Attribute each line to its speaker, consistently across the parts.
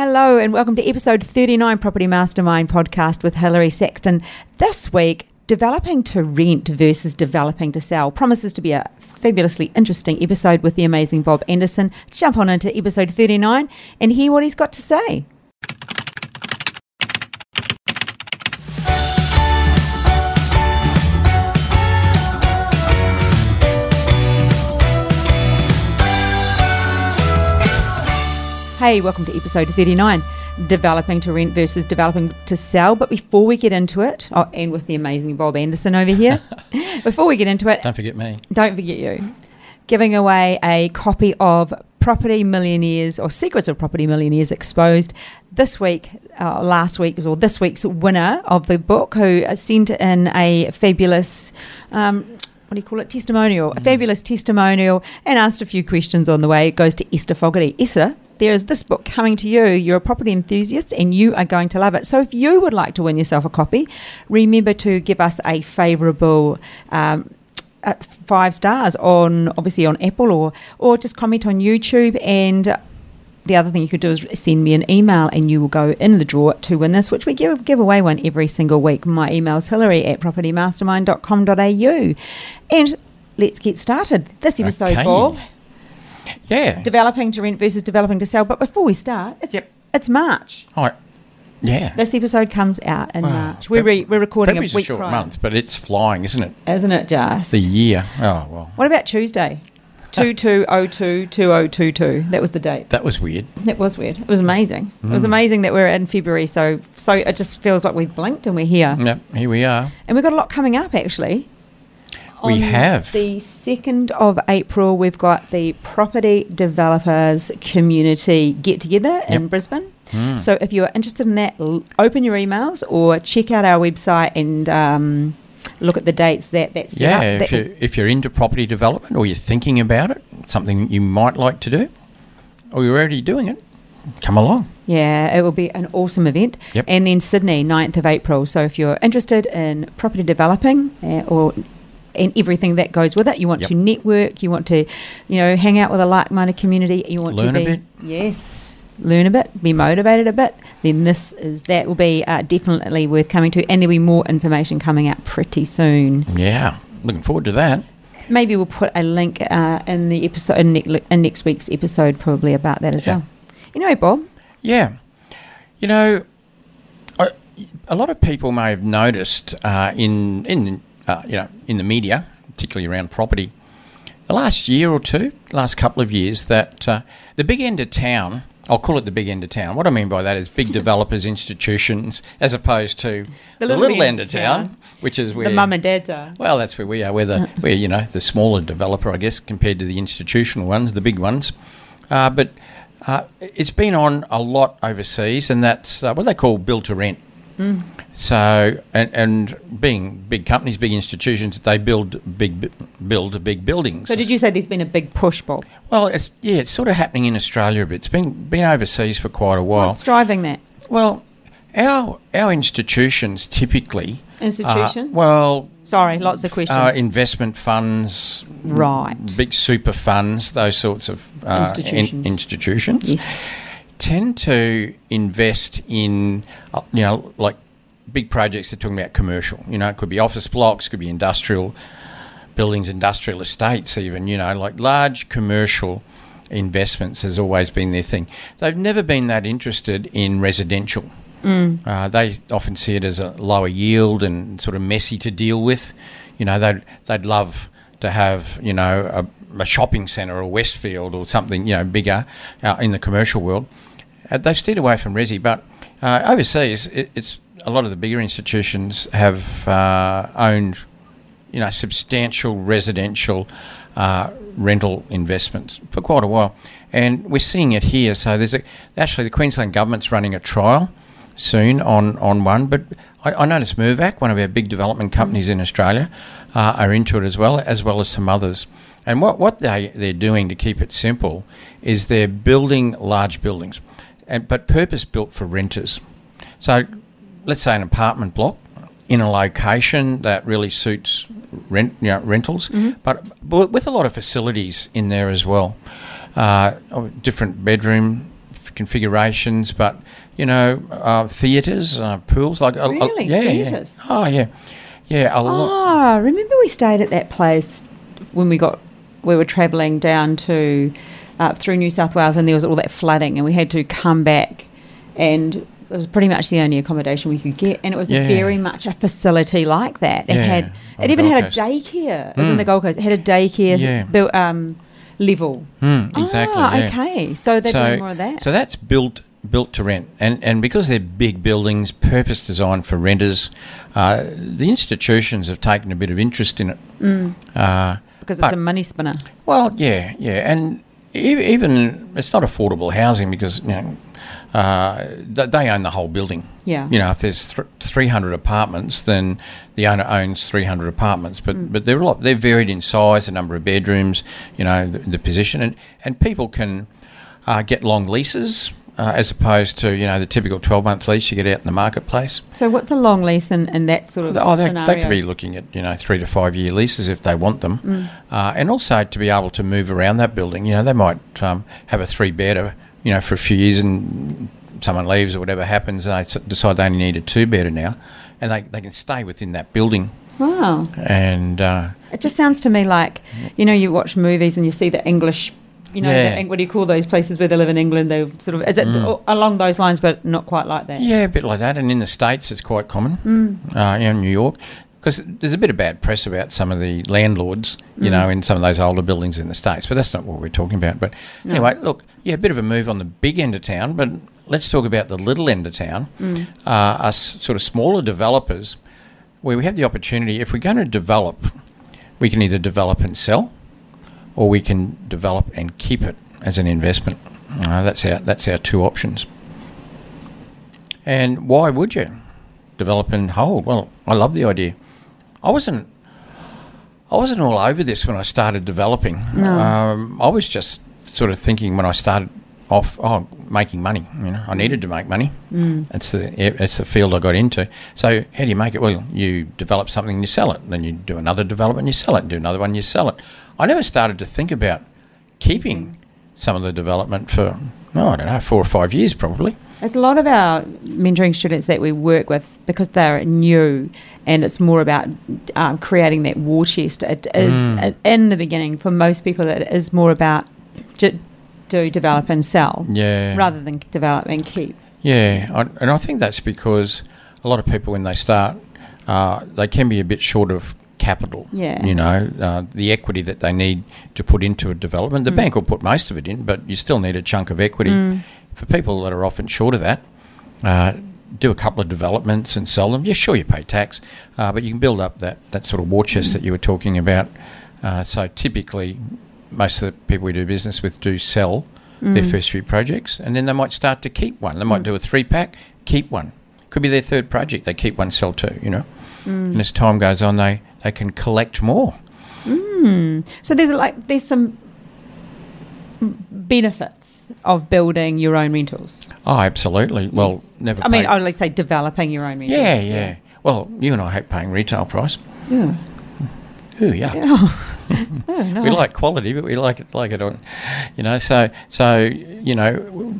Speaker 1: Hello, and welcome to episode 39 Property Mastermind podcast with Hilary Saxton. This week, developing to rent versus developing to sell promises to be a fabulously interesting episode with the amazing Bob Anderson. Jump on into episode 39 and hear what he's got to say. Hey, welcome to episode 39 Developing to Rent versus Developing to Sell. But before we get into it, oh, and with the amazing Bob Anderson over here, before we get into it,
Speaker 2: Don't forget me.
Speaker 1: don't forget you giving away a copy of Property Millionaires or Secrets of Property Millionaires Exposed. This week, uh, last week, or this week's winner of the book, who sent in a fabulous. Um, what do you call it? Testimonial, a fabulous testimonial, and asked a few questions on the way. It goes to Esther Fogarty. Esther, there is this book coming to you. You're a property enthusiast and you are going to love it. So if you would like to win yourself a copy, remember to give us a favourable. Um, uh, five stars on obviously on Apple or or just comment on YouTube and the other thing you could do is send me an email and you will go in the draw to win this, which we give, give away one every single week. My email is hillary at propertymastermind.com.au. And let's get started. This episode,
Speaker 2: Okay. Yeah.
Speaker 1: developing to rent versus developing to sell. But before we start, it's,
Speaker 2: Yep.
Speaker 1: it's March.
Speaker 2: All right. Yeah.
Speaker 1: This episode comes out in
Speaker 2: Wow.
Speaker 1: March. We're, re- we're recording
Speaker 2: February's
Speaker 1: a week
Speaker 2: short
Speaker 1: prior.
Speaker 2: month, but it's flying, isn't it?
Speaker 1: Isn't it just?
Speaker 2: The year. Oh, well.
Speaker 1: What about Tuesday? 2202 2022. That was the date.
Speaker 2: That was weird.
Speaker 1: It was weird. It was amazing. It
Speaker 2: Mm.
Speaker 1: was amazing that we're in February. So so it just feels like we've blinked and we're here.
Speaker 2: Yep. Here we are.
Speaker 1: And we've got a lot coming up actually.
Speaker 2: We have.
Speaker 1: The 2nd of April, we've got the Property Developers Community Get Together in Brisbane.
Speaker 2: Mm.
Speaker 1: So if you're interested in that, open your emails or check out our website and um, look at the dates that that's
Speaker 2: yeah,
Speaker 1: up.
Speaker 2: if
Speaker 1: That-
Speaker 2: you're, if you're into property development or you're thinking about it, something you might like to do, or you're already doing it, come along.
Speaker 1: Yeah, it will be an awesome event.
Speaker 2: Yep.
Speaker 1: And then Sydney, 9th of April. So if you're interested in property developing uh, or and everything that goes with it, you want
Speaker 2: Yep.
Speaker 1: to network, you want to, you know, hang out with a like-minded community, you want
Speaker 2: Learn
Speaker 1: to
Speaker 2: a
Speaker 1: be
Speaker 2: bit.
Speaker 1: yes, learn a bit, be motivated a bit. Then this is that will be uh, definitely worth coming to, and there'll be more information coming out pretty soon.
Speaker 2: Yeah. Looking forward to that.
Speaker 1: Maybe we'll put a link uh, in the episode in, ne- in next week's episode, probably about that as
Speaker 2: Yeah.
Speaker 1: well. Anyway, Bob.
Speaker 2: Yeah. You know, a, a lot of people may have noticed uh, in in uh, you know in the media, particularly around property, the last year or two, last couple of years, that uh, the big end of town. I'll call it the big end of town. What I mean by that is big developers, institutions, as opposed to the, little, end of town, which is where
Speaker 1: the mum and dads are.
Speaker 2: well, that's where we are. We're the we're you know the smaller developer, I guess, compared to the institutional ones, the big ones. Uh, but uh, it's been on a lot overseas, and that's uh, what they call build to rent.
Speaker 1: Mm.
Speaker 2: So, and, and being big companies, big institutions, they build big build big buildings.
Speaker 1: So did you say there's been a big push, Bob?
Speaker 2: Well, it's yeah, it's sort of happening in Australia a bit. It's been been overseas for quite a while.
Speaker 1: What's driving that?
Speaker 2: Well, our our institutions typically uh,
Speaker 1: Institutions?
Speaker 2: well,
Speaker 1: Sorry, lots of questions.
Speaker 2: uh, investment funds,
Speaker 1: Right.
Speaker 2: big super funds, those sorts of uh,
Speaker 1: Institutions.
Speaker 2: in- institutions
Speaker 1: yes.
Speaker 2: Tend to invest in, uh, you know, like big projects. They're talking about commercial. You know, it could be office blocks, could be industrial buildings, industrial estates, even. You know, like large commercial investments has always been their thing. They've never been that interested in residential.
Speaker 1: Mm.
Speaker 2: Uh, they often see it as a lower yield and sort of messy to deal with. You know, they'd they'd love to have you know a, a shopping centre or Westfield or something you know bigger uh, in the commercial world. Uh, they've steered away from resi, but uh, overseas it, it's a lot of the bigger institutions have uh, owned you know substantial residential uh, rental investments for quite a while, and we're seeing it here. So there's a, actually the Queensland government's running a trial soon on, on one. But I, I noticed Mirvac, one of our big development companies in Australia, uh, are into it as well, as well as some others. And what, what they, they're doing to keep it simple is they're building large buildings, and, but purpose built for renters. So let's say an apartment block in a location that really suits rent, you know, rentals, but, but with a lot of facilities in there as well. Uh, different bedroom configurations, but you know, uh, theatres, uh, pools, like a- a-
Speaker 1: Really?
Speaker 2: yeah,
Speaker 1: Theatres?
Speaker 2: yeah, oh yeah, yeah, a lot.
Speaker 1: Ah, remember we stayed at that place when we got we were travelling down to uh, through New South Wales, and there was all that flooding, and we had to come back, and it was pretty much the only accommodation we could get, and it was
Speaker 2: Yeah.
Speaker 1: very much a facility like that. It
Speaker 2: Yeah,
Speaker 1: had it even had a daycare. It was in
Speaker 2: Mm.
Speaker 1: the Gold Coast. It had a daycare
Speaker 2: Yeah.
Speaker 1: built um, level.
Speaker 2: Mm, exactly.
Speaker 1: Ah, okay. So they're doing more of that.
Speaker 2: So that's built built to rent, and and because they're big buildings, purpose designed for renters, uh, the institutions have taken a bit of interest in it.
Speaker 1: Mm,
Speaker 2: Uh,
Speaker 1: because it's a money spinner.
Speaker 2: well, yeah, yeah, and even it's not affordable housing because you know uh, they own the whole building.
Speaker 1: Yeah.
Speaker 2: You know, if there's th- 300 apartments, then the owner owns 300 apartments. But
Speaker 1: Mm.
Speaker 2: but they're a lot. They're varied in size, the number of bedrooms, you know, the, the position, and and people can uh, get long leases. Uh, as opposed to you know the typical 12 month lease you get out in the marketplace.
Speaker 1: So what's a long lease and, in that sort of
Speaker 2: Oh, they,
Speaker 1: scenario?
Speaker 2: they could be looking at you know three to five year leases if they want them,
Speaker 1: Mm.
Speaker 2: uh, and also to be able to move around that building. You know, they might um, have a three bedder, you know, for a few years, and someone leaves or whatever happens, and they decide they only need a two bedder now, and they, they can stay within that building.
Speaker 1: Wow.
Speaker 2: And uh,
Speaker 1: It just sounds to me like, you know, you watch movies and you see the English, you know,
Speaker 2: Yeah.
Speaker 1: the, what do you call those places where they live in England? They sort of, is it
Speaker 2: Mm.
Speaker 1: along those lines, but not quite like that?
Speaker 2: yeah, a bit like that. And in the states, it's quite common.
Speaker 1: Mm.
Speaker 2: uh, in New York. Because there's a bit of bad press about some of the landlords, you
Speaker 1: Mm.
Speaker 2: know, in some of those older buildings in the States, but that's not what we're talking about. But
Speaker 1: No.
Speaker 2: anyway, look, yeah, a bit of a move on the big end of town, but let's talk about the little end of town,
Speaker 1: Mm.
Speaker 2: uh, us sort of smaller developers, where we have the opportunity, if we're going to develop, we can either develop and sell, or we can develop and keep it as an investment. Uh, that's our that's our two options. And why would you develop and hold? Well, I love the idea. I wasn't. I wasn't all over this when I started developing.
Speaker 1: No.
Speaker 2: Um, I was just sort of thinking when I started off, oh, making money. You know, I needed to make money.
Speaker 1: Mm.
Speaker 2: That's the that's the field I got into. So how do you make it? Well, you develop something and you sell it. Then you do another development, you sell it. Do another one, you sell it. I never started to think about keeping some of the development for oh, I don't know four or five years probably.
Speaker 1: It's a lot of our mentoring students that we work with because they're new and it's more about um, creating that war chest. It is,
Speaker 2: Mm.
Speaker 1: it- in the beginning, for most people, it is more about d- do, develop, and sell
Speaker 2: Yeah.
Speaker 1: rather than develop and keep.
Speaker 2: Yeah, I, and I think that's because a lot of people when they start, uh, they can be a bit short of capital.
Speaker 1: Yeah.
Speaker 2: You know, uh, the equity that they need to put into a development. The
Speaker 1: Mm.
Speaker 2: bank will put most of it in, but you still need a chunk of equity.
Speaker 1: Mm.
Speaker 2: For people that are often short of that, uh, do a couple of developments and sell them. Yeah, sure, you pay tax, uh, but you can build up that, that sort of war chest that you were talking about. Uh, so typically, most of the people we do business with do sell their
Speaker 1: Mm.
Speaker 2: first few projects, and then they might start to keep one. They might
Speaker 1: Mm.
Speaker 2: do a three pack, keep one. Could be their third project. They keep one, sell two. You know,
Speaker 1: Mm.
Speaker 2: and as time goes on, they they can collect more.
Speaker 1: Mm. So there's like there's some benefits of building your own rentals.
Speaker 2: Oh, absolutely. Well, never.
Speaker 1: I mean, I would say developing your own rentals.
Speaker 2: yeah, yeah. Well, you and I hate paying retail price.
Speaker 1: Yeah.
Speaker 2: Ooh, yeah.
Speaker 1: Oh, no.
Speaker 2: We like quality, but we like it like it on, you know. So so you know,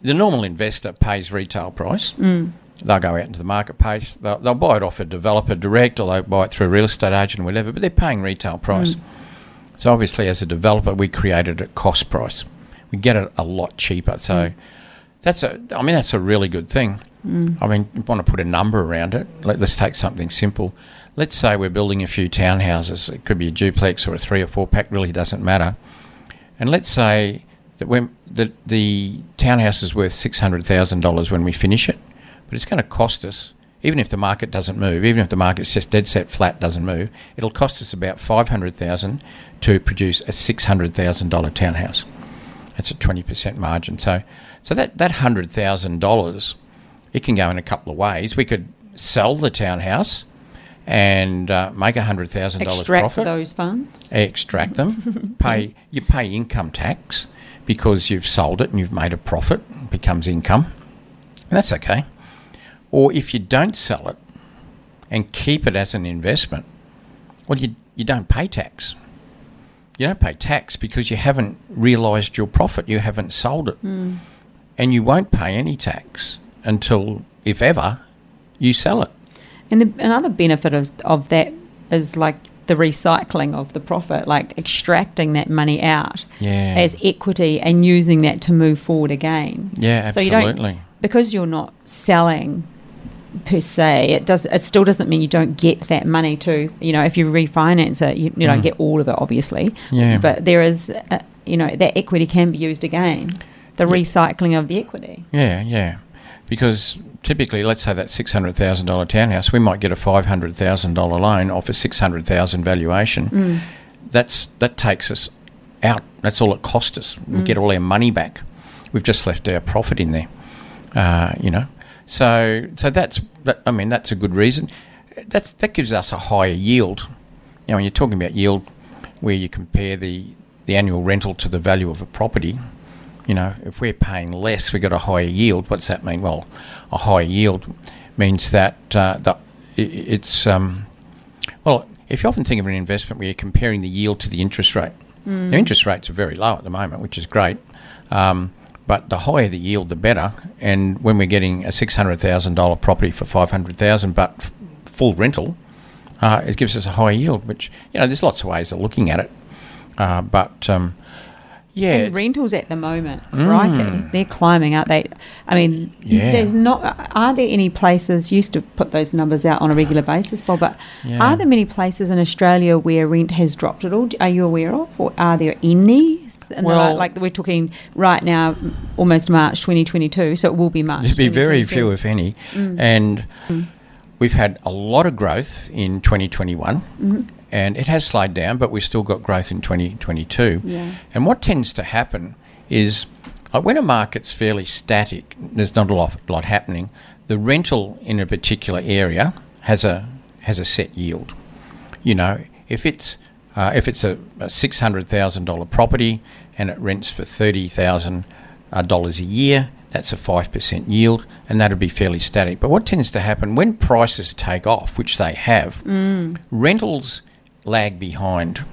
Speaker 2: the normal investor pays retail price.
Speaker 1: Mm.
Speaker 2: They'll go out into the marketplace. They'll, they'll buy it off a developer direct, or they'll buy it through a real estate agent, or whatever. But they're paying retail price.
Speaker 1: Mm.
Speaker 2: So obviously, as a developer, we created a cost price. We get it a lot cheaper. So
Speaker 1: Mm.
Speaker 2: that's a. I mean, that's a really good thing.
Speaker 1: Mm.
Speaker 2: I mean, you want to put a number around it. Let, let's take something simple. Let's say we're building a few townhouses. It could be a duplex or a three or four pack. Really doesn't matter. And let's say that when the the townhouse is worth six hundred thousand dollars when we finish it, but it's going to cost us. Even if the market doesn't move, even if the market's just dead set flat doesn't move, it'll cost us about five hundred thousand to produce a six hundred thousand dollar townhouse. That's a twenty percent margin. So, so that that hundred thousand dollars, it can go in a couple of ways. We could sell the townhouse and uh, make a hundred thousand dollars profit.
Speaker 1: Extract those funds.
Speaker 2: extract them, pay you pay income tax because you've sold it and you've made a profit, it becomes income. That's okay. Or if you don't sell it and keep it as an investment, well you you don't pay tax. You don't pay tax because you haven't realised your profit, you haven't sold it.
Speaker 1: Mm.
Speaker 2: and you won't pay any tax until, if ever, you sell it.
Speaker 1: And the, another benefit of, of that is like the recycling of the profit, like extracting that money out
Speaker 2: Yeah.
Speaker 1: as equity and using that to move forward again.
Speaker 2: Yeah,
Speaker 1: So you
Speaker 2: absolutely.
Speaker 1: don't because you're not selling per se. It does. It still doesn't mean you don't get that money to you know if you refinance it, you, you don't
Speaker 2: Mm.
Speaker 1: get all of it, obviously.
Speaker 2: Yeah.
Speaker 1: But there is, uh, you know, that equity can be used again. The
Speaker 2: Yeah.
Speaker 1: recycling of the equity.
Speaker 2: Yeah, yeah. Because typically, let's say that six hundred thousand dollar townhouse, we might get a five hundred thousand dollar loan off a six hundred thousand valuation.
Speaker 1: Mm.
Speaker 2: That's that takes us out. That's all it cost us. We
Speaker 1: Mm.
Speaker 2: get all our money back. We've just left our profit in there. Uh, you know, so so that's I mean that's a good reason. That's that gives us a higher yield. You know, when you're talking about yield, where you compare the the annual rental to the value of a property, you know, if we're paying less, we've got a higher yield. What's that mean? Well, a higher yield means that uh, the, it's um, well, if you often think of an investment where you're comparing the yield to the interest rate, the interest rates are very low at the moment, which is great. Um, but the higher the yield, the better. And when we're getting a six hundred thousand dollar property for five hundred thousand, but f- full rental, uh, it gives us a higher yield. Which you know, there's lots of ways of looking at it. Uh, but um, yeah,
Speaker 1: And rentals at the moment,
Speaker 2: Mm.
Speaker 1: crikey, they're climbing, aren't they? I mean,
Speaker 2: Yeah.
Speaker 1: there's not. Are there any places? Used to put those numbers out on a regular basis, Bob. But
Speaker 2: Yeah.
Speaker 1: are there many places in Australia where rent has dropped at all? Are you aware of, or are there any? And
Speaker 2: Well-
Speaker 1: like we're talking right now, almost March 2022, so it will be March.
Speaker 2: There'd be very few, if any.
Speaker 1: Mm.
Speaker 2: And we've had a lot of growth in 2021,
Speaker 1: Mhm.
Speaker 2: and it has slowed down, but we've still got growth in 2022.
Speaker 1: Yeah.
Speaker 2: And what tends to happen is like when a market's fairly static, there's not a lot, lot happening, the rental in a particular area has a, has a set yield. You know, if it's uh, if it's a, a six hundred thousand dollar property and it rents for thirty thousand uh, dollars a year, that's a five percent yield, and that'd be fairly static. But what tends to happen when prices take off, which they have,
Speaker 1: Mm.
Speaker 2: rentals lag behind.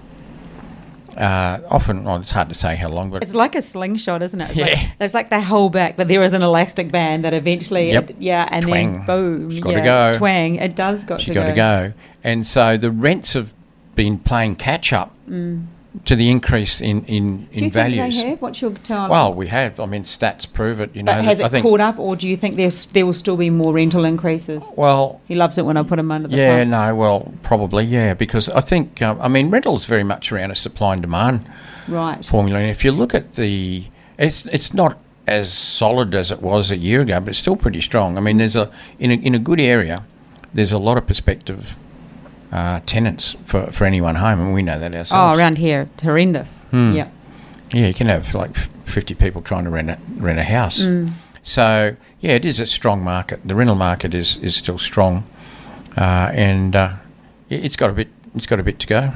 Speaker 2: Uh, often, well, it's hard to say how long, but
Speaker 1: It's like a slingshot, isn't it? It's
Speaker 2: Yeah.
Speaker 1: like, it's like they hold back, but there is an elastic band that eventually,
Speaker 2: Yep.
Speaker 1: it- yeah, and then boom,
Speaker 2: It's gotta go.
Speaker 1: twang. It does got
Speaker 2: she
Speaker 1: to
Speaker 2: got to go. And so the rents have been playing catch up
Speaker 1: Mm.
Speaker 2: To the increase in, in,
Speaker 1: Do you
Speaker 2: values.
Speaker 1: think they have? What's your time?
Speaker 2: Well, we have. I mean, stats prove it. You know,
Speaker 1: but has it caught up, or do you think there's there will still be more rental increases?
Speaker 2: Well,
Speaker 1: He loves it when I put him under the
Speaker 2: yeah,
Speaker 1: pump.
Speaker 2: no, well, probably, yeah, because I think, um, I mean, rental is very much around a supply and demand
Speaker 1: Right.
Speaker 2: formula. And if you look at the, it's it's not as solid as it was a year ago, but it's still pretty strong. I mean, there's a in a, in a good area, there's a lot of prospective uh, tenants for, for any one home, and we know that ourselves.
Speaker 1: Oh, around here, it's horrendous.
Speaker 2: Hmm.
Speaker 1: Yeah.
Speaker 2: Yeah, you can have like 50 people trying to rent a, rent a house.
Speaker 1: Mm.
Speaker 2: So, yeah, it is a strong market. The rental market is, is still strong. Uh, and uh, it's got a bit it's got a bit to go.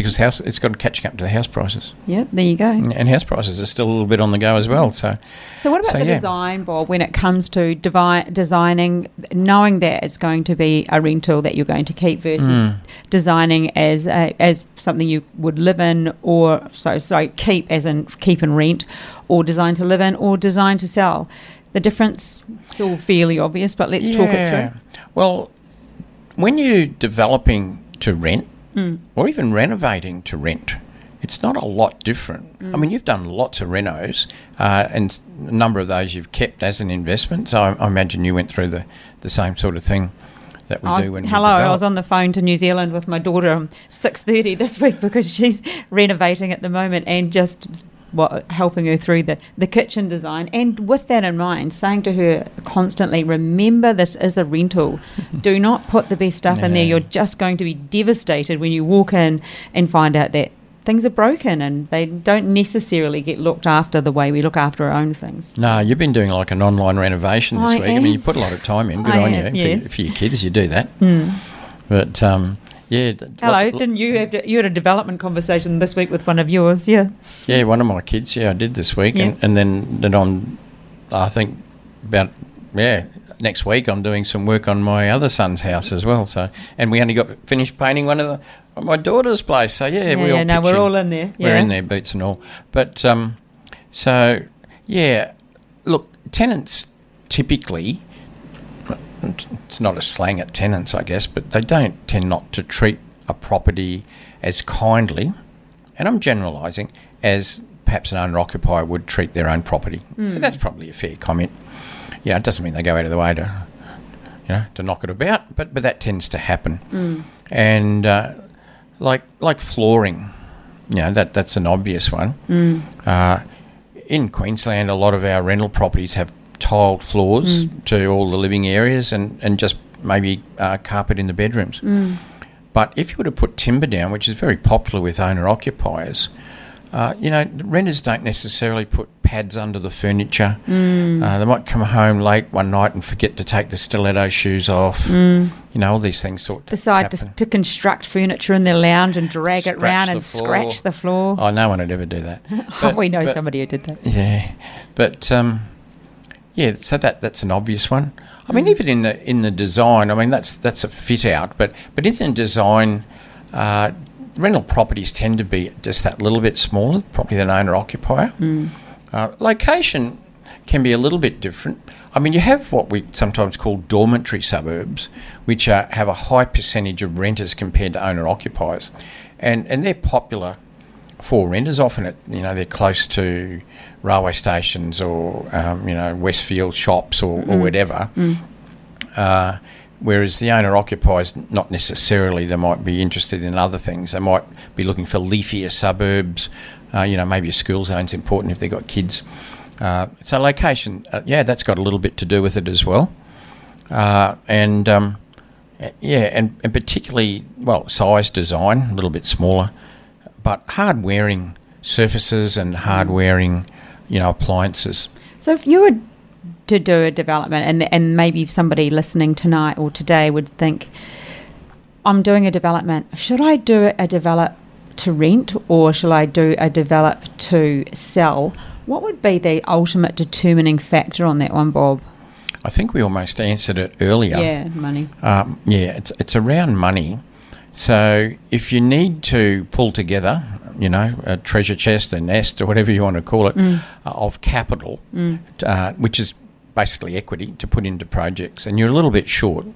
Speaker 2: Because house it's got catching up to the house prices.
Speaker 1: Yeah, there you go.
Speaker 2: And house prices are still a little bit on the go as well. So,
Speaker 1: So, what about
Speaker 2: So,
Speaker 1: the
Speaker 2: yeah.
Speaker 1: design, Bob, when it comes to devi- designing, knowing that it's going to be a rental that you're going to keep versus
Speaker 2: Mm.
Speaker 1: designing as a, as something you would live in, or so sorry, keep as in keep and rent, or design to live in, or design to sell? The difference is all fairly obvious, but let's talk it
Speaker 2: through. Well, when you're developing to rent.
Speaker 1: Mm.
Speaker 2: or even renovating to rent, it's not a lot different. I
Speaker 1: Mm.
Speaker 2: mean, you've done lots of renos, uh, and a number of those you've kept as an investment. So I, I imagine you went through the, the same sort of thing that we
Speaker 1: I
Speaker 2: do when
Speaker 1: hello, I was on the phone to New Zealand with my daughter six thirty this week because she's renovating at the moment and just what, helping her through the, the kitchen design. And with that in mind, saying to her constantly, remember this is a rental. Do not put the best stuff in there. You're just going to be devastated when you walk in and find out that things are broken and they don't necessarily get looked after the way we look after our own things.
Speaker 2: No, you've been doing like an online renovation this
Speaker 1: I
Speaker 2: week. I mean, you put a lot of time in. Good
Speaker 1: I
Speaker 2: on
Speaker 1: am,
Speaker 2: you.
Speaker 1: yes.
Speaker 2: For, for your kids, you do that.
Speaker 1: Hmm.
Speaker 2: But um, yeah.
Speaker 1: Hello, didn't you have you had a development conversation this week with one of yours? Yeah.
Speaker 2: Yeah, one of my kids. Yeah, I did this week,
Speaker 1: Yeah.
Speaker 2: and, and then then on, I think about yeah next week I'm doing some work on my other son's house as well. So and we only got finished painting one of the my daughter's place. So yeah,
Speaker 1: Yeah,
Speaker 2: we
Speaker 1: yeah,
Speaker 2: all
Speaker 1: no, we're all in there.
Speaker 2: We're in there, boots and all. But um, So, yeah, look, tenants typically, it's not a slang at tenants, I guess, but they don't tend not to treat a property as kindly, and I'm generalising, as perhaps an owner occupier would treat their own property. That's probably a fair comment. Yeah, it doesn't mean they go out of the way to, you know, to knock it about, but but that tends to happen. And uh, like like flooring, you know, that that's an obvious one. Uh, in Queensland, a lot of our rental properties have tiled floors to all the living areas and, and just maybe uh, carpet in the bedrooms. But if you were to put timber down, which is very popular with owner occupiers, uh, you know, renters don't necessarily put pads under the furniture. Uh, they might come home late one night and forget to take the stiletto shoes off. You know, all these things sort of
Speaker 1: Decide to, to construct furniture in their lounge and drag it
Speaker 2: Scratch
Speaker 1: round
Speaker 2: the
Speaker 1: and
Speaker 2: floor.
Speaker 1: scratch the floor.
Speaker 2: Oh, no one would ever do that.
Speaker 1: Oh,
Speaker 2: But-
Speaker 1: we know
Speaker 2: but-
Speaker 1: somebody who did that.
Speaker 2: Yeah, but um, yeah, so that that's an obvious one. I mean, even in the in the design, I mean that's that's a fit out, but but in the design, uh, rental properties tend to be just that little bit smaller, probably than owner occupier. Uh, location can be a little bit different. I mean, you have what we sometimes call dormitory suburbs, which are, have a high percentage of renters compared to owner occupiers, and and they're popular for renters. Often, it, you know, they're close to railway stations or um, you know Westfield shops or, or whatever. Uh, whereas the owner occupiers, not necessarily. They might be interested in other things. They might be looking for leafier suburbs. Uh, you know, maybe a school zone's important if they've got kids. Uh, so location, uh, yeah, that's got a little bit to do with it as well. Uh, and um, yeah, and, and particularly, well, size design, a little bit smaller, but hard wearing surfaces and hard wearing, you know, appliances.
Speaker 1: So if you were to do a development, and and maybe somebody listening tonight or today would think, I'm doing a development. Should I do a develop to rent or shall I do a develop to sell? What would be the ultimate determining factor on that one, Bob?
Speaker 2: I think we almost answered it earlier.
Speaker 1: Yeah, money.
Speaker 2: Um, yeah, it's it's around money. So if you need to pull together, you know, a treasure chest, a nest, or whatever you want to call it, uh, of capital, uh, which is basically equity to put into projects, and you're a little bit short,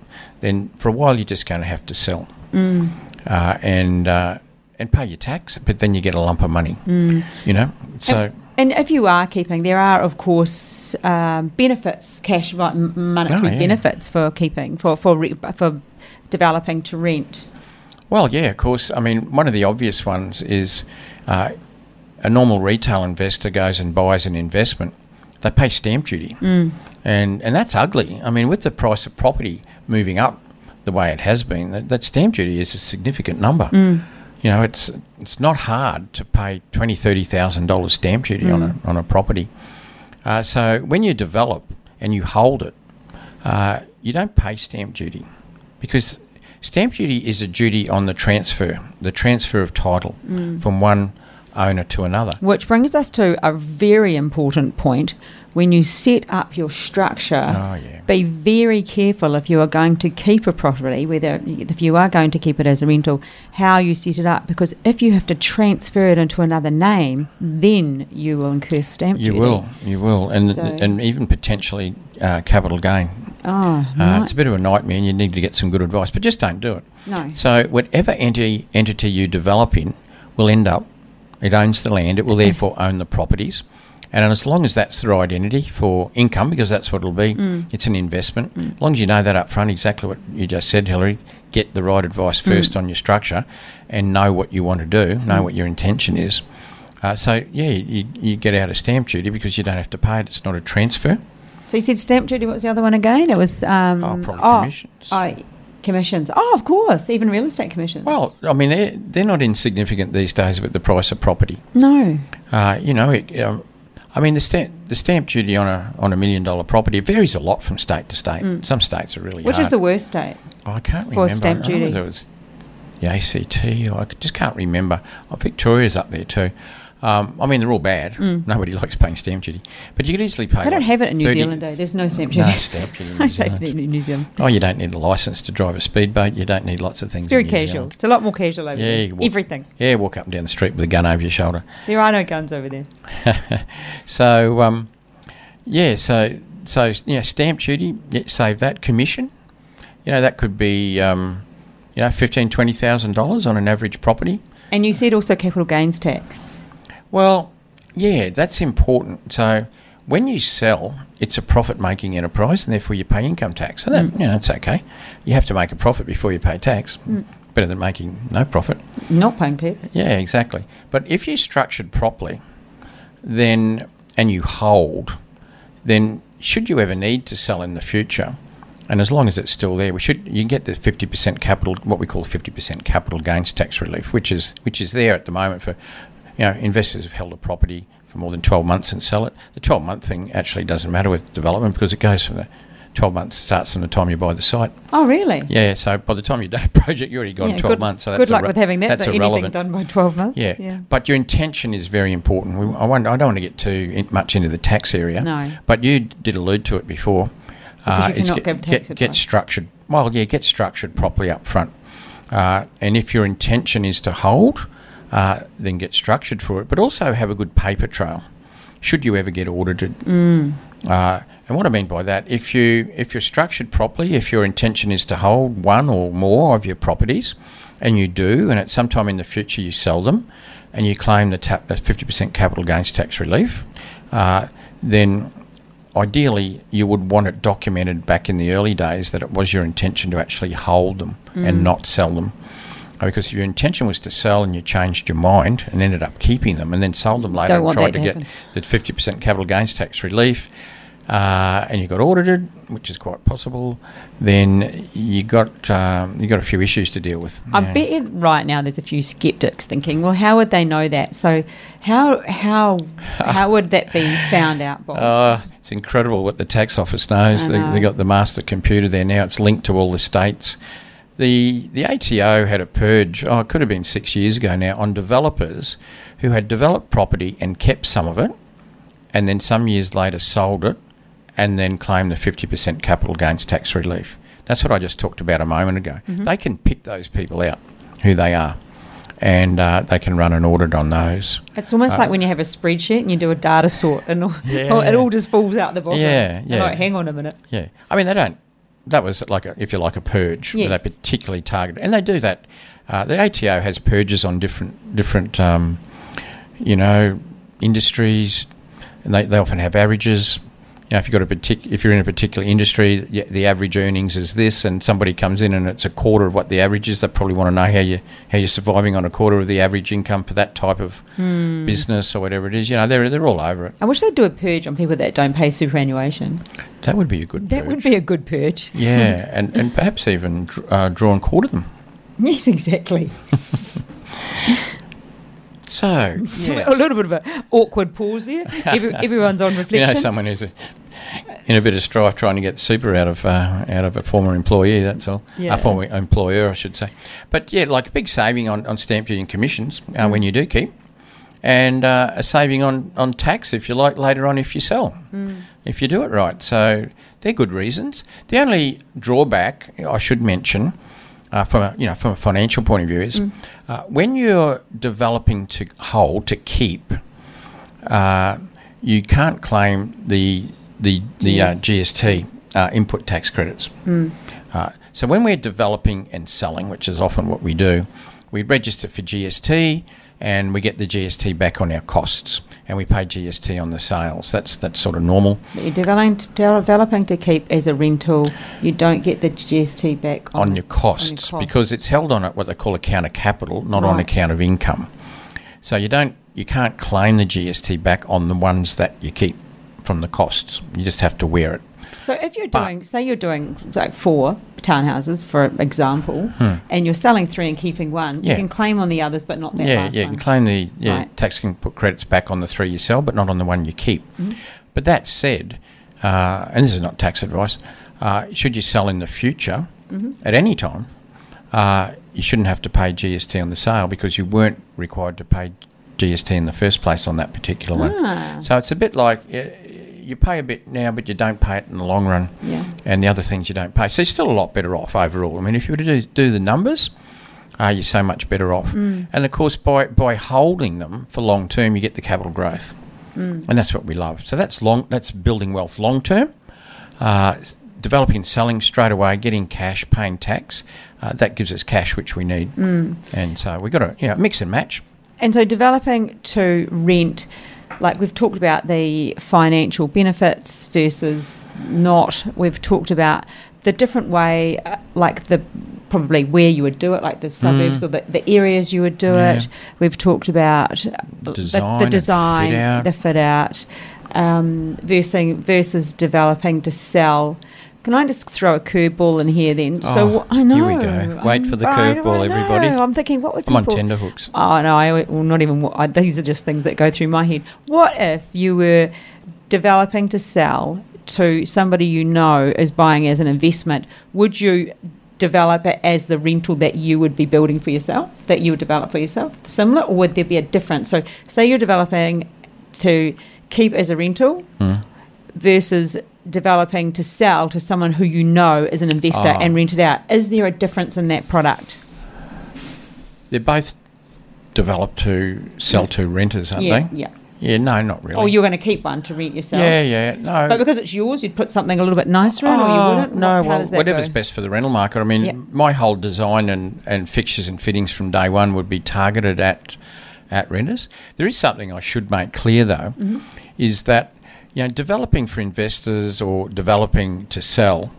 Speaker 2: then for a while you're just going to have to sell, uh, and uh, and pay your tax, but then you get a lump of money, you know. So.
Speaker 1: And if you are keeping, there are of course um, benefits, cash monetary
Speaker 2: Oh, yeah.
Speaker 1: benefits for keeping for for re- for developing to rent.
Speaker 2: Well, yeah, of course. I mean, one of the obvious ones is uh, a normal retail investor goes and buys an investment. They pay stamp duty,
Speaker 1: Mm.
Speaker 2: and and that's ugly. I mean, with the price of property moving up the way it has been, that, that stamp duty is a significant number.
Speaker 1: Mm.
Speaker 2: You know, it's it's not hard to pay twenty, thirty thousand dollars stamp duty on a on a property. Uh, so when you develop and you hold it, uh, you don't pay stamp duty because stamp duty is a duty on the transfer, the transfer of title mm. from one owner to another.
Speaker 1: Which brings us to a very important point. When you set up your structure,
Speaker 2: Oh yeah.
Speaker 1: be very careful if you are going to keep a property, whether if you are going to keep it as a rental, how you set it up. Because if you have to transfer it into another name, then you will incur stamp duty.
Speaker 2: You will, you will, and
Speaker 1: So-
Speaker 2: and even potentially uh, capital gain.
Speaker 1: Oh,
Speaker 2: Uh,
Speaker 1: right.
Speaker 2: It's a bit of a nightmare, and you need to get some good advice. But just don't do it.
Speaker 1: no.
Speaker 2: So whatever entity entity you develop in will end up. It owns the land. It will therefore own the properties, and as long as that's the right entity for income, because that's what it'll be,
Speaker 1: Mm.
Speaker 2: it's an investment. As long as you know that up front, exactly what you just said, Hillary. Get the right advice
Speaker 1: Mm.
Speaker 2: first on your structure, and know what you want to do. Know what your intention is. Uh, so yeah, you, you get out of stamp duty because you don't have to pay it. It's not a transfer.
Speaker 1: So you said stamp duty. What was the other one again? It was um,
Speaker 2: Oh, probably
Speaker 1: oh,
Speaker 2: commissions.
Speaker 1: Oh, commissions. Oh, of course, even real estate commissions.
Speaker 2: Well, I mean, they're, they're not insignificant these days with the price of property.
Speaker 1: no.
Speaker 2: Uh, you know, it, um, I mean, the stamp the stamp duty on a on a million dollar property varies a lot from state to state. Some states are really
Speaker 1: Mm. Which
Speaker 2: hard.
Speaker 1: is the worst state?
Speaker 2: Oh, I can't
Speaker 1: for
Speaker 2: remember.
Speaker 1: stamp
Speaker 2: I don't know
Speaker 1: duty?
Speaker 2: whether it was the ACT, or I just can't remember. Oh, Victoria's up there too. Um, I mean, they're all bad. Nobody likes paying stamp duty, but you could easily pay.
Speaker 1: They don't
Speaker 2: like
Speaker 1: have it in New
Speaker 2: 30
Speaker 1: Zealand, though. There's no stamp duty.
Speaker 2: No stamp duty in New Zealand.
Speaker 1: duty in New Zealand.
Speaker 2: Oh, you don't need a license to drive a speedboat. You don't need lots of things.
Speaker 1: It's very
Speaker 2: in New
Speaker 1: casual.
Speaker 2: Zealand.
Speaker 1: It's a lot more casual over
Speaker 2: Yeah,
Speaker 1: there.
Speaker 2: walk-
Speaker 1: Everything.
Speaker 2: Yeah, walk up and down the street with a gun over your shoulder.
Speaker 1: There are no guns over there.
Speaker 2: So, um, yeah, so so yeah, stamp duty, save that commission. You know, that could be um, you know fifteen twenty thousand dollars on an average property.
Speaker 1: And you said also capital gains tax.
Speaker 2: Well, yeah, that's important. So when you sell, it's a profit-making enterprise, and therefore you pay income tax. So that mm. you know, that's okay. You have to make a profit before you pay tax. Mm. Better than making no profit.
Speaker 1: Not paying tax.
Speaker 2: Yeah, exactly. But if you're structured properly, then and you hold, then should you ever need to sell in the future, and as long as it's still there, we should you get the fifty percent capital, what we call fifty percent capital gains tax relief, which is which is there at the moment for, you know, investors have held a property for more than twelve months and sell it. The twelve month thing actually doesn't matter with development because it goes from the twelve months starts from the time you buy the site.
Speaker 1: Oh, really?
Speaker 2: Yeah, so by the time you done a project, you already gone
Speaker 1: Yeah,
Speaker 2: twelve
Speaker 1: good,
Speaker 2: months. So
Speaker 1: good luck with having that.
Speaker 2: That's
Speaker 1: but
Speaker 2: irrelevant.
Speaker 1: done by 12 months.
Speaker 2: Yeah.
Speaker 1: Yeah.
Speaker 2: but your intention is very important. We, I, won't, I don't want to get too in, much into the tax area.
Speaker 1: No.
Speaker 2: But you did allude to it before. Uh,
Speaker 1: you cannot
Speaker 2: get, get, get structured. Well, yeah, get structured properly up front. Uh, and if your intention is to hold, uh, then get structured for it. But also have a good paper trail. Should you ever get audited?
Speaker 1: Mm.
Speaker 2: Uh, and what I mean by that, if you if you're structured properly, if your intention is to hold one or more of your properties, and you do, and at some time in the future you sell them, and you claim the ta- uh, 50% capital gains tax relief, uh, then ideally you would want it documented back in the early days that it was your intention to actually hold them and not sell them. Uh, Because if your intention was to sell and you changed your mind and ended up keeping them and then sold them later
Speaker 1: Don't
Speaker 2: and tried to
Speaker 1: to
Speaker 2: get the 50% capital gains tax relief, uh, and you got audited, which is quite possible, then you got um, you got a few issues to deal with.
Speaker 1: I bet right now there's a few skeptics thinking, well, how would they know that? So, how how how would that be found out, Bob?
Speaker 2: Uh, it's incredible what the tax office knows. They, they got the master computer there now. It's linked to all the states. The the ATO had a purge. Oh, it could have been six years ago now on developers who had developed property and kept some of it, and then some years later sold it, and then claimed the fifty percent capital gains tax relief. That's what I just talked about a moment ago.
Speaker 1: Mm-hmm.
Speaker 2: They can pick those people out, who they are, and uh, they can run an audit on those.
Speaker 1: it's almost
Speaker 2: uh,
Speaker 1: like when you have a spreadsheet and you do a data sort, and all,
Speaker 2: Yeah.
Speaker 1: it all just falls out the bottom.
Speaker 2: Yeah, yeah.
Speaker 1: like, hang on a minute.
Speaker 2: Yeah, I mean they don't. That was like a, if you like a purge.
Speaker 1: Yes.
Speaker 2: They particularly targeted, and they do that. Uh, the ATO has purges on different different, um, you know, industries, and they, they often have averages. Know, if you've got a partic- if you're in a particular industry, the average earnings is this, and somebody comes in and it's a quarter of what the average is. They probably want to know how you how you're surviving on a quarter of the average income for that type of
Speaker 1: Hmm.
Speaker 2: business or whatever it is. You know, they're they're all over it.
Speaker 1: I wish they'd do a purge on people that don't pay superannuation.
Speaker 2: That would be a good.
Speaker 1: That would be a good purge.
Speaker 2: Yeah, and, and perhaps even uh, draw and quarter them.
Speaker 1: Yes, exactly.
Speaker 2: So,
Speaker 1: a little bit of an awkward pause there. Every, everyone's on reflection.
Speaker 2: you know, someone who's a, in a bit of strife trying to get the super out of uh, out of a former employee. That's all.
Speaker 1: Yeah.
Speaker 2: A former employer, I should say. But yeah, like a big saving on, on stamp duty and commissions uh, when you do keep, and uh, a saving on, on tax if you like later on if you sell, if you do it right. So they're good reasons. The only drawback I should mention. Uh, from a you know from a financial point of view is uh, when you're developing to hold to keep uh, you can't claim the the the uh, GST uh, input tax credits. Uh, so when we're developing and selling, which is often what we do, we register for GST and we get the GST back on our costs, and we pay GST on the sales. That's that's sort of normal.
Speaker 1: But you're developing, to, developing to keep as a rental, you don't get the GST back on,
Speaker 2: on your costs,
Speaker 1: costs.
Speaker 2: because it's held on at what they call account of capital, not on account of income. So you don't you can't claim the GST back on the ones that you keep from the costs. You just have to wear it.
Speaker 1: So if you're
Speaker 2: But-
Speaker 1: doing, say you're doing like four townhouses, for example, and you're selling three and keeping one,
Speaker 2: Hmm. Yeah.
Speaker 1: you can claim on the others, but not that
Speaker 2: yeah, yeah, you can claim the yeah,
Speaker 1: Right.
Speaker 2: tax can put credits back on the three you sell, but not on the one you keep.
Speaker 1: Mm-hmm.
Speaker 2: But that said, uh, and this is not tax advice, uh, should you sell in the future
Speaker 1: Mm-hmm.
Speaker 2: at any time, uh, you shouldn't have to pay GST on the sale because you weren't required to pay GST in the first place on that particular one.
Speaker 1: Ah.
Speaker 2: So it's a bit like you pay a bit now, but you don't pay it in the long run.
Speaker 1: Yeah.
Speaker 2: And the other things you don't pay. So you're still a lot better off overall. I mean, if you were to do, do the numbers, uh, you're so much better off.
Speaker 1: Mm.
Speaker 2: And of course, by, by holding them for long term, you get the capital growth.
Speaker 1: Mm.
Speaker 2: And that's what we love. So that's long. That's building wealth long term. Uh, developing selling straight away, getting cash, paying tax. Uh, that gives us cash, which we need.
Speaker 1: Mm.
Speaker 2: And so we've got to you know, mix and match.
Speaker 1: And so developing to rent, like we've talked about the financial benefits versus not. We've talked about the different way, uh, like the probably where you would do it, like the suburbs or the, the areas you would do
Speaker 2: Mm. Yeah.
Speaker 1: it. We've talked about uh, the-
Speaker 2: Design
Speaker 1: the, design,
Speaker 2: fit out.
Speaker 1: the fit out, um, versus, versus developing to sell. Can I just throw a curveball in here then?
Speaker 2: Oh,
Speaker 1: so I know.
Speaker 2: here we go. Wait for the curveball, everybody.
Speaker 1: I'm thinking, what would
Speaker 2: I'm on
Speaker 1: people?
Speaker 2: tenterhooks.
Speaker 1: Oh no, I well, not even. I, these are just things that go through my head. What if you were developing to sell to somebody you know is buying as an investment? Would you develop it as the rental that you would be building for yourself, that you would develop for yourself, similar, or would there be a difference? So, say you're developing to keep as a rental
Speaker 2: Mm.
Speaker 1: versus developing to sell to someone who you know is an investor
Speaker 2: Ah.
Speaker 1: and rent it out. Is there a difference in that product?
Speaker 2: They're both developed to sell to renters, aren't
Speaker 1: yeah,
Speaker 2: they?
Speaker 1: yeah.
Speaker 2: Yeah, no, not really.
Speaker 1: Or you're going to keep one to rent yourself.
Speaker 2: yeah, yeah, no.
Speaker 1: But because it's yours, you'd put something a little bit nicer in, or you
Speaker 2: Oh,
Speaker 1: wouldn't?
Speaker 2: No, well, whatever's
Speaker 1: go?
Speaker 2: best for the rental market. I mean,
Speaker 1: Yep.
Speaker 2: my whole design and, and fixtures and fittings from day one would be targeted at at renters. There is something I should make clear though,
Speaker 1: Mm-hmm.
Speaker 2: is that you know developing for investors or developing to sell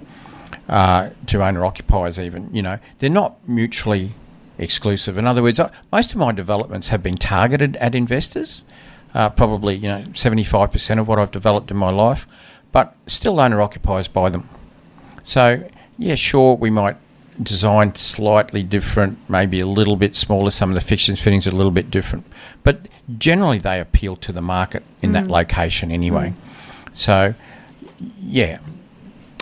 Speaker 2: uh, to owner occupiers, even you know, they're not mutually exclusive. In other words, I, most of my developments have been targeted at investors. Uh, probably you know seventy five percent of what I've developed in my life, but still owner occupiers buy them. So, yeah, sure, we might design slightly different, maybe a little bit smaller. Some of the fixtures fittings are a little bit different, but generally they appeal to the market in that
Speaker 1: Mm.
Speaker 2: location anyway. So, yeah,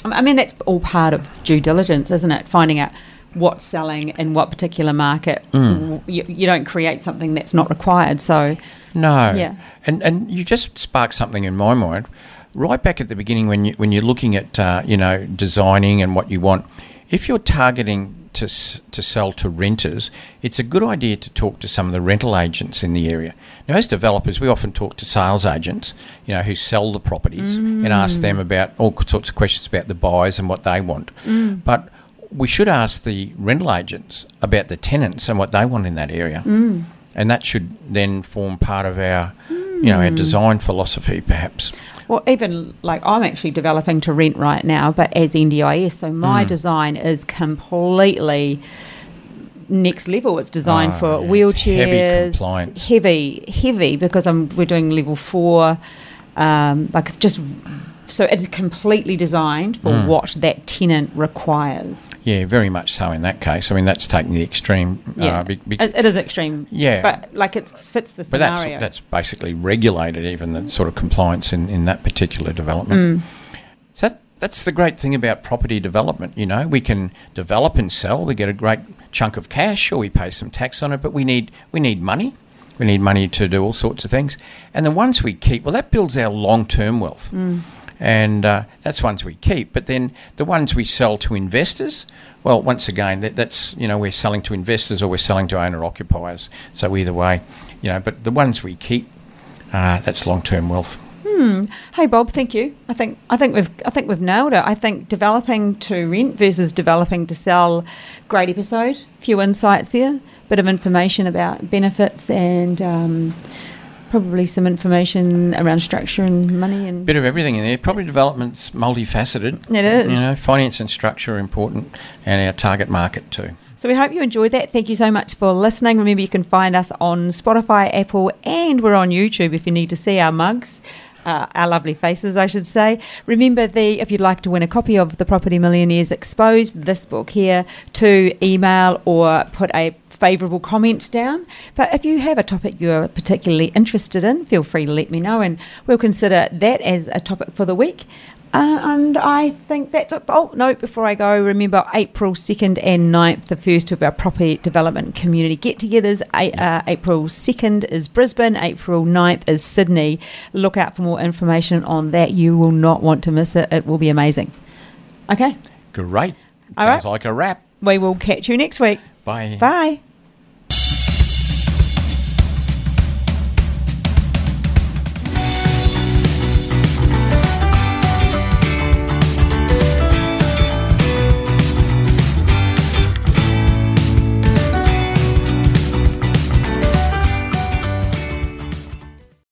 Speaker 1: I mean, that's all part of due diligence, isn't it? Finding out what's selling in what particular market.
Speaker 2: Mm.
Speaker 1: You, you don't create something that's not required. So,
Speaker 2: no,
Speaker 1: Yeah.
Speaker 2: and and you just sparked something in my mind. Right back at the beginning, when you when you're looking at uh, you know designing and what you want, if you're targeting to to sell to renters, it's a good idea to talk to some of the rental agents in the area. Now, as developers, we often talk to sales agents, you know, who sell the properties, and ask them mm. about all sorts of questions about the buyers and what they want. Mm. But we should ask the rental agents about the tenants and what they want in that area, mm. and that should then form part of our, you know, our design philosophy, perhaps.
Speaker 1: Well, even like I'm actually developing to rent right now, but as NDIS. So, my
Speaker 2: Mm.
Speaker 1: design is completely next level. It's designed
Speaker 2: Oh,
Speaker 1: for
Speaker 2: yeah,
Speaker 1: wheelchairs,
Speaker 2: heavy compliance.
Speaker 1: heavy, heavy, because I'm we're doing level four. Um, like it's just so it's completely designed for
Speaker 2: Mm.
Speaker 1: what that tenant requires.
Speaker 2: Yeah, very much so in that case. I mean, that's taking the extreme.
Speaker 1: Yeah,
Speaker 2: Uh, be, be-
Speaker 1: it, it is extreme.
Speaker 2: yeah.
Speaker 1: but like it fits the
Speaker 2: but that's that's basically regulated, even the sort of compliance in, in that particular development.
Speaker 1: Mm.
Speaker 2: So that, that's the great thing about property development. You know, we can develop and sell. We get a great chunk of cash, or we pay some tax on it. But we need we need money. We need money to do all sorts of things. And the ones we keep, well, that builds our long term wealth.
Speaker 1: Mm.
Speaker 2: And uh, that's ones we keep. But then the ones we sell to investors, well, once again, that, that's you know we're selling to investors or we're selling to owner occupiers. So either way, you know. But the ones we keep, uh, that's long term wealth.
Speaker 1: Hmm. Hey Bob, thank you. I think I think we've I think we've nailed it. I think developing to rent versus developing to sell. Great episode. Few insights there. Bit of information about benefits and um, probably some information around structure and money and.
Speaker 2: bit of everything in there. Property development's multifaceted.
Speaker 1: It is.
Speaker 2: You know, finance and structure are important, and our target market too.
Speaker 1: So we hope you enjoyed that. Thank you so much for listening. Remember, you can find us on Spotify, Apple, and we're on YouTube if you need to see our mugs. Uh, our lovely faces, I should say. Remember, the if you'd like to win a copy of the Property Millionaires Exposed, this book here, to email or put a favourable comment down. But if you have a topic you're particularly interested in, feel free to let me know and we'll consider that as a topic for the week. Uh, and I think that's it. Oh, no, before I go, remember April 2nd and 9th, the first of our property development community get togethers. Uh, April 2nd is Brisbane, April 9th is Sydney. Look out for more information on that. You will not want to miss it. It will be amazing. Okay.
Speaker 2: Great.
Speaker 1: All
Speaker 2: Sounds
Speaker 1: right.
Speaker 2: like a wrap.
Speaker 1: We will catch you next week.
Speaker 2: Bye.
Speaker 1: Bye.